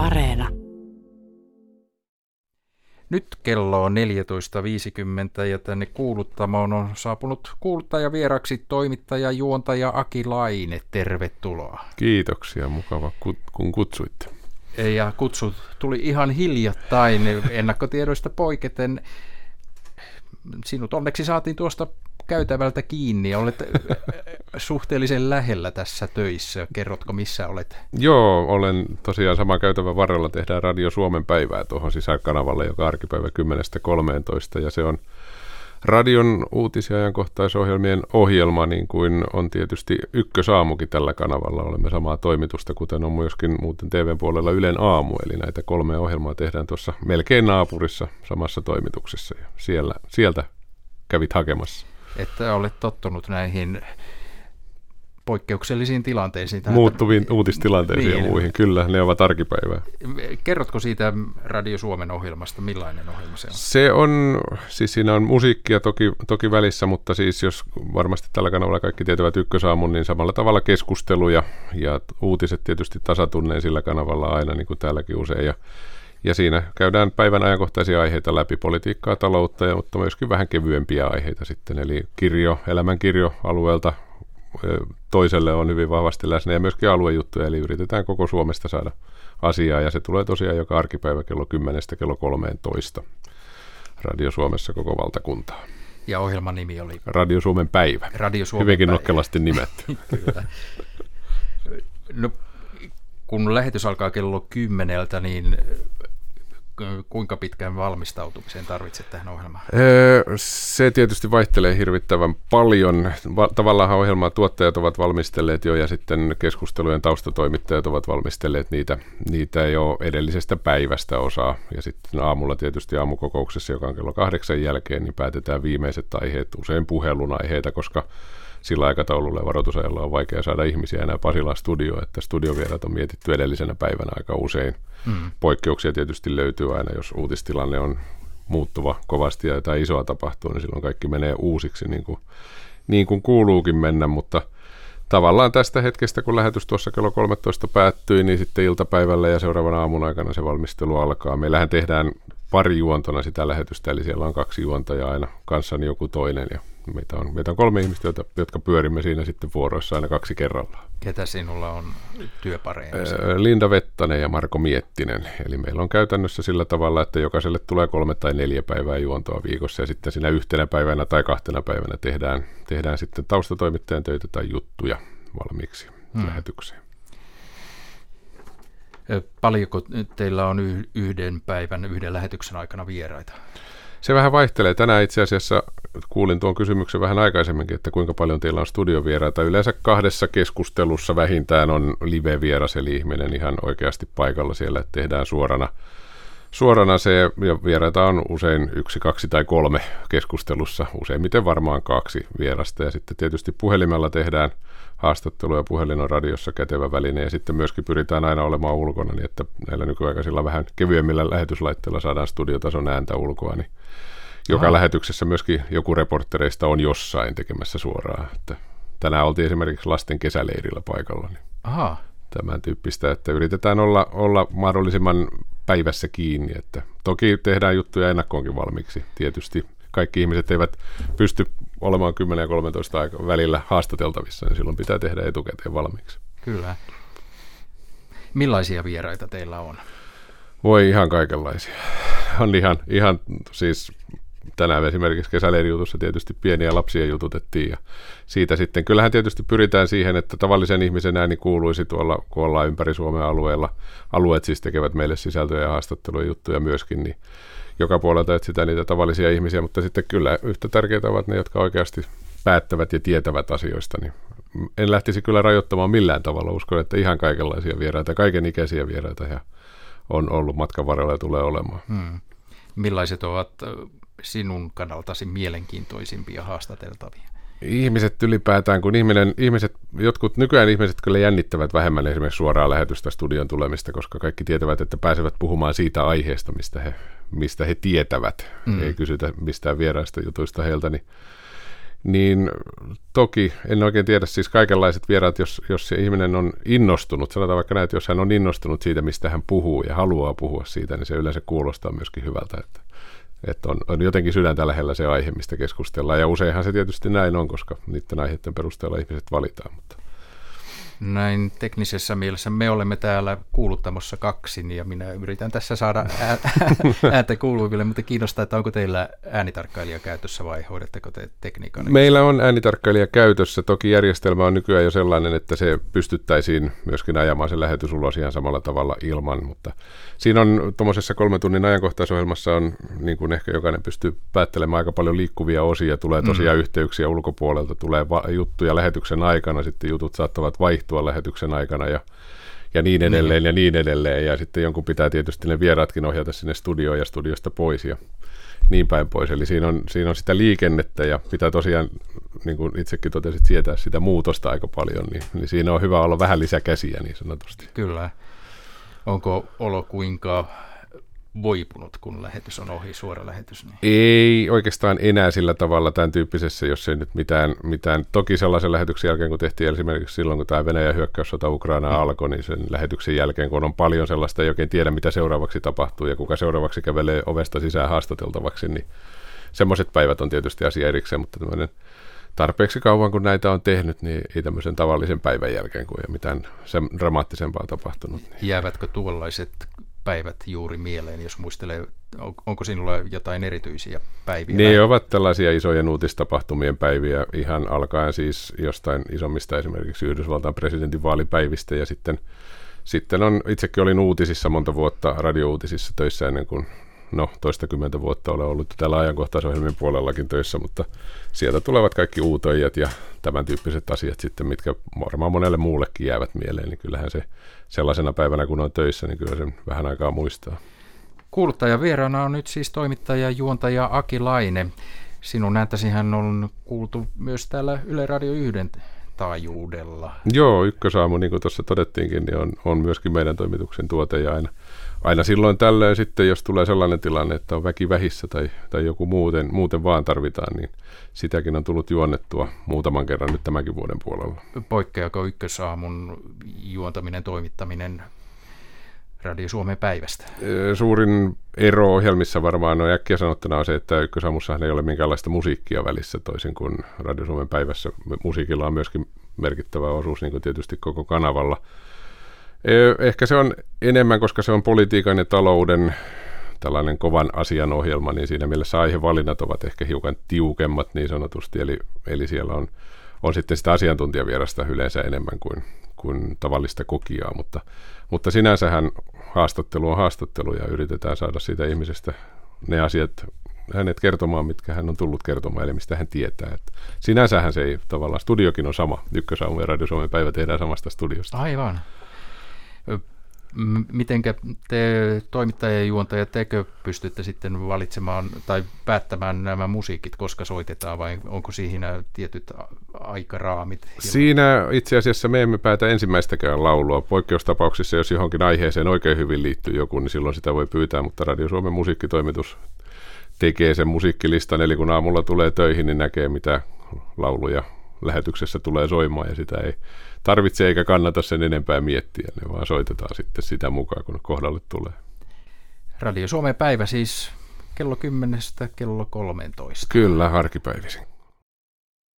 Areena. Nyt kello on 14.50 ja tänne kuuluttamoon on saapunut kuuluttaja vieraksi toimittaja juontaja Aki Laine. Tervetuloa. Kiitoksia, mukava kun kutsuitte. Ja kutsu tuli ihan hiljattain ennakkotiedoista poiketen. Sinut onneksi saatiin tuosta käytävältä kiinni ja olet suhteellisen lähellä tässä töissä. Kerrotko, missä olet? Joo, olen tosiaan sama käytävän varrella. Tehdään Radio Suomen päivää tuohon sisäkanavalle, joka arkipäivä 10.13. Ja se on radion uutis- ja ajankohtaisohjelmien ohjelma, niin kuin on tietysti ykkösaamukin tällä kanavalla. Olemme samaa toimitusta, kuten on myöskin muuten TVn puolella Ylen aamu. Eli näitä kolme ohjelmaa tehdään tuossa melkein naapurissa samassa toimituksessa. Ja siellä, sieltä kävit hakemassa että olet tottunut näihin poikkeuksellisiin tilanteisiin. Muuttuviin että, uutistilanteisiin niin, ja muihin, kyllä, ne ovat arkipäivää. Kerrotko siitä Radio Suomen ohjelmasta, millainen ohjelma se on? Se on, siis siinä on musiikkia toki, toki välissä, mutta siis jos varmasti tällä kanavalla kaikki tietävät ykkösaamun, niin samalla tavalla keskusteluja ja uutiset tietysti tasatunneen sillä kanavalla aina, niin kuin täälläkin usein. Ja ja siinä käydään päivän ajankohtaisia aiheita läpi, politiikkaa, taloutta, ja, mutta myöskin vähän kevyempiä aiheita sitten. Eli kirjo, elämänkirjo alueelta toiselle on hyvin vahvasti läsnä ja myöskin aluejuttuja, eli yritetään koko Suomesta saada asiaa, ja se tulee tosiaan joka arkipäivä kello 10 kello 13 Radio Suomessa koko valtakuntaa. Ja ohjelman nimi oli? Radio Suomen päivä. Radio Suomen Hyvinkin päivä. nokkelasti nimetty. Kyllä. No, kun lähetys alkaa kello kymmeneltä, niin kuinka pitkään valmistautumiseen tarvitset tähän ohjelmaan? Se tietysti vaihtelee hirvittävän paljon. Tavallaan ohjelmaa tuottajat ovat valmistelleet jo ja sitten keskustelujen taustatoimittajat ovat valmistelleet niitä, niitä jo edellisestä päivästä osaa. Ja sitten aamulla tietysti aamukokouksessa, joka on kello kahdeksan jälkeen, niin päätetään viimeiset aiheet, usein puhelun aiheita, koska sillä aikataululla ja varoitusajalla on vaikea saada ihmisiä enää Pasilan studioon, että studiovierat on mietitty edellisenä päivänä aika usein. Mm. Poikkeuksia tietysti löytyy aina, jos uutistilanne on muuttuva kovasti ja jotain isoa tapahtuu, niin silloin kaikki menee uusiksi niin kuin, niin kuin kuuluukin mennä, mutta tavallaan tästä hetkestä, kun lähetys tuossa kello 13 päättyi, niin sitten iltapäivällä ja seuraavana aamun aikana se valmistelu alkaa. Meillähän tehdään pari juontona sitä lähetystä, eli siellä on kaksi juontajaa aina kanssani joku toinen, ja Meitä on, meitä on kolme ihmistä, jotka, jotka pyörimme siinä sitten vuoroissa aina kaksi kerrallaan. Ketä sinulla on työpareja? Linda Vettanen ja Marko Miettinen. Eli meillä on käytännössä sillä tavalla, että jokaiselle tulee kolme tai neljä päivää juontoa viikossa ja sitten siinä yhtenä päivänä tai kahtena päivänä tehdään, tehdään sitten taustatoimittajan töitä tai juttuja valmiiksi hmm. lähetykseen. Paljonko teillä on yhden päivän, yhden lähetyksen aikana vieraita? Se vähän vaihtelee. Tänään itse asiassa kuulin tuon kysymyksen vähän aikaisemminkin, että kuinka paljon teillä on studiovieraita. Yleensä kahdessa keskustelussa vähintään on live-vieras, eli ihminen ihan oikeasti paikalla siellä, että tehdään suorana, suorana se, ja vieraita on usein yksi, kaksi tai kolme keskustelussa, useimmiten varmaan kaksi vierasta, ja sitten tietysti puhelimella tehdään haastatteluja, puhelin on radiossa kätevä väline, ja sitten myöskin pyritään aina olemaan ulkona, niin että näillä nykyaikaisilla vähän kevyemmillä lähetyslaitteilla saadaan studiotason ääntä ulkoa, niin joka Aha. lähetyksessä myöskin joku reportereista on jossain tekemässä suoraan. Että tänään oltiin esimerkiksi lasten kesäleirillä paikalla. Niin Aha. Tämän tyyppistä, että yritetään olla, olla mahdollisimman päivässä kiinni. Että toki tehdään juttuja ennakkoonkin valmiiksi. Tietysti kaikki ihmiset eivät pysty olemaan 10 ja 13 aika välillä haastateltavissa, niin silloin pitää tehdä etukäteen valmiiksi. Kyllä. Millaisia vieraita teillä on? Voi ihan kaikenlaisia. On ihan, ihan siis tänään esimerkiksi kesäleirijutussa tietysti pieniä lapsia jututettiin ja siitä sitten, kyllähän tietysti pyritään siihen, että tavallisen ihmisen ääni kuuluisi tuolla, kun ollaan ympäri Suomen alueella, alueet siis tekevät meille sisältöjä ja haastatteluja juttuja myöskin, niin joka puolelta etsitään niitä tavallisia ihmisiä, mutta sitten kyllä yhtä tärkeitä ovat ne, jotka oikeasti päättävät ja tietävät asioista, niin en lähtisi kyllä rajoittamaan millään tavalla. Uskon, että ihan kaikenlaisia vieraita, kaiken ikäisiä vieraita ja on ollut matkan varrella ja tulee olemaan. Hmm. Millaiset ovat sinun kannaltasi mielenkiintoisimpia haastateltavia? Ihmiset ylipäätään, kun ihminen, ihmiset, jotkut nykyään ihmiset kyllä jännittävät vähemmän esimerkiksi suoraa lähetystä studion tulemista, koska kaikki tietävät, että pääsevät puhumaan siitä aiheesta, mistä he, mistä he tietävät. Mm. Ei kysytä mistään vieraista jutuista heiltä, niin niin toki en oikein tiedä siis kaikenlaiset vieraat, jos, jos se ihminen on innostunut, sanotaan vaikka näin, että jos hän on innostunut siitä, mistä hän puhuu ja haluaa puhua siitä, niin se yleensä kuulostaa myöskin hyvältä, että, että on, on jotenkin sydäntä lähellä se aihe, mistä keskustellaan. Ja useinhan se tietysti näin on, koska niiden aiheiden perusteella ihmiset valitaan. Mutta näin teknisessä mielessä me olemme täällä kuuluttamossa kaksin ja minä yritän tässä saada ääntä kuuluville, mutta kiinnostaa, että onko teillä äänitarkkailija käytössä vai hoidatteko te tekniikan? Meillä on äänitarkkailija käytössä. Toki järjestelmä on nykyään jo sellainen, että se pystyttäisiin myöskin ajamaan se lähetys ulos ihan samalla tavalla ilman, mutta siinä on tuommoisessa kolmen tunnin ajankohtaisohjelmassa on, niin kuin ehkä jokainen pystyy päättelemään aika paljon liikkuvia osia, tulee tosiaan mm. yhteyksiä ulkopuolelta, tulee va- juttuja lähetyksen aikana, sitten jutut saattavat vaihtua lähetyksen aikana ja, ja niin edelleen mm. ja niin edelleen, ja sitten jonkun pitää tietysti ne vieraatkin ohjata sinne studioon ja studiosta pois ja niin päin pois. Eli siinä on, siinä on sitä liikennettä ja pitää tosiaan, niin kuin itsekin totesit, sietää sitä muutosta aika paljon, niin, niin siinä on hyvä olla vähän lisäkäsiä niin sanotusti. Kyllä. Onko olo kuinka voipunut, kun lähetys on ohi, suora lähetys? Niin... Ei oikeastaan enää sillä tavalla tämän tyyppisessä, jos ei nyt mitään, mitään. Toki sellaisen lähetyksen jälkeen, kun tehtiin esimerkiksi silloin, kun tämä Venäjän hyökkäyssota Ukraina mm. alkoi, niin sen lähetyksen jälkeen, kun on paljon sellaista, ei oikein tiedä, mitä seuraavaksi tapahtuu ja kuka seuraavaksi kävelee ovesta sisään haastateltavaksi, niin semmoiset päivät on tietysti asia erikseen, mutta tämmöinen tarpeeksi kauan kun näitä on tehnyt, niin ei tämmöisen tavallisen päivän jälkeen, kun ei mitään sen dramaattisempaa tapahtunut. Niin. Jäävätkö tuollaiset päivät juuri mieleen, jos muistelee, onko sinulla jotain erityisiä päiviä? Ne ovat tällaisia isojen uutistapahtumien päiviä, ihan alkaen siis jostain isommista esimerkiksi Yhdysvaltain presidentin vaalipäivistä ja sitten, sitten on, itsekin olin uutisissa monta vuotta, radiouutisissa töissä ennen kuin no toistakymmentä vuotta olen ollut täällä ajankohtaisohjelmien puolellakin töissä, mutta sieltä tulevat kaikki uutojat ja tämän tyyppiset asiat sitten, mitkä varmaan monelle muullekin jäävät mieleen, niin kyllähän se sellaisena päivänä, kun on töissä, niin kyllä sen vähän aikaa muistaa. Kuuluttaja vieraana on nyt siis toimittaja juontaja Aki Laine. Sinun hän on kuultu myös täällä Yle Radio 1 taajuudella. Joo, ykkösaamu, niin kuin tuossa todettiinkin, niin on, on myöskin meidän toimituksen tuote ja aina aina silloin tällöin sitten, jos tulee sellainen tilanne, että on väki vähissä tai, tai joku muuten, muuten vaan tarvitaan, niin sitäkin on tullut juonnettua muutaman kerran nyt tämänkin vuoden puolella. Poikkeako ykkösaamun juontaminen, toimittaminen Radio Suomen päivästä? Suurin ero ohjelmissa varmaan on äkkiä sanottuna on se, että ykkösaamussahan ei ole minkäänlaista musiikkia välissä toisin kuin Radio Suomen päivässä. Musiikilla on myöskin merkittävä osuus, niin kuin tietysti koko kanavalla – Ehkä se on enemmän, koska se on politiikan ja talouden tällainen kovan asian ohjelma, niin siinä mielessä aihevalinnat ovat ehkä hiukan tiukemmat niin sanotusti, eli, eli siellä on, on sitten sitä asiantuntijavierasta yleensä enemmän kuin, kuin tavallista kokijaa, mutta, mutta sinänsähän haastattelu on haastattelu ja yritetään saada siitä ihmisestä ne asiat hänet kertomaan, mitkä hän on tullut kertomaan, eli mistä hän tietää. Että sinänsähän se ei tavallaan, studiokin on sama. Ykkösaamu ja Radio Suomen päivä tehdään samasta studiosta. Aivan. Mitenkä te toimittaja ja juontaja, tekö pystytte sitten valitsemaan tai päättämään nämä musiikit, koska soitetaan vai onko siinä tietyt aikaraamit? Siinä itse asiassa me emme päätä ensimmäistäkään laulua. Poikkeustapauksissa, jos johonkin aiheeseen oikein hyvin liittyy joku, niin silloin sitä voi pyytää, mutta Radio Suomen musiikkitoimitus tekee sen musiikkilistan, eli kun aamulla tulee töihin, niin näkee mitä lauluja lähetyksessä tulee soimaan ja sitä ei tarvitse eikä kannata sen enempää miettiä, ne vaan soitetaan sitten sitä mukaan, kun kohdalle tulee. Radio Suomen päivä siis kello 10 kello 13. Kyllä, arkipäivisin.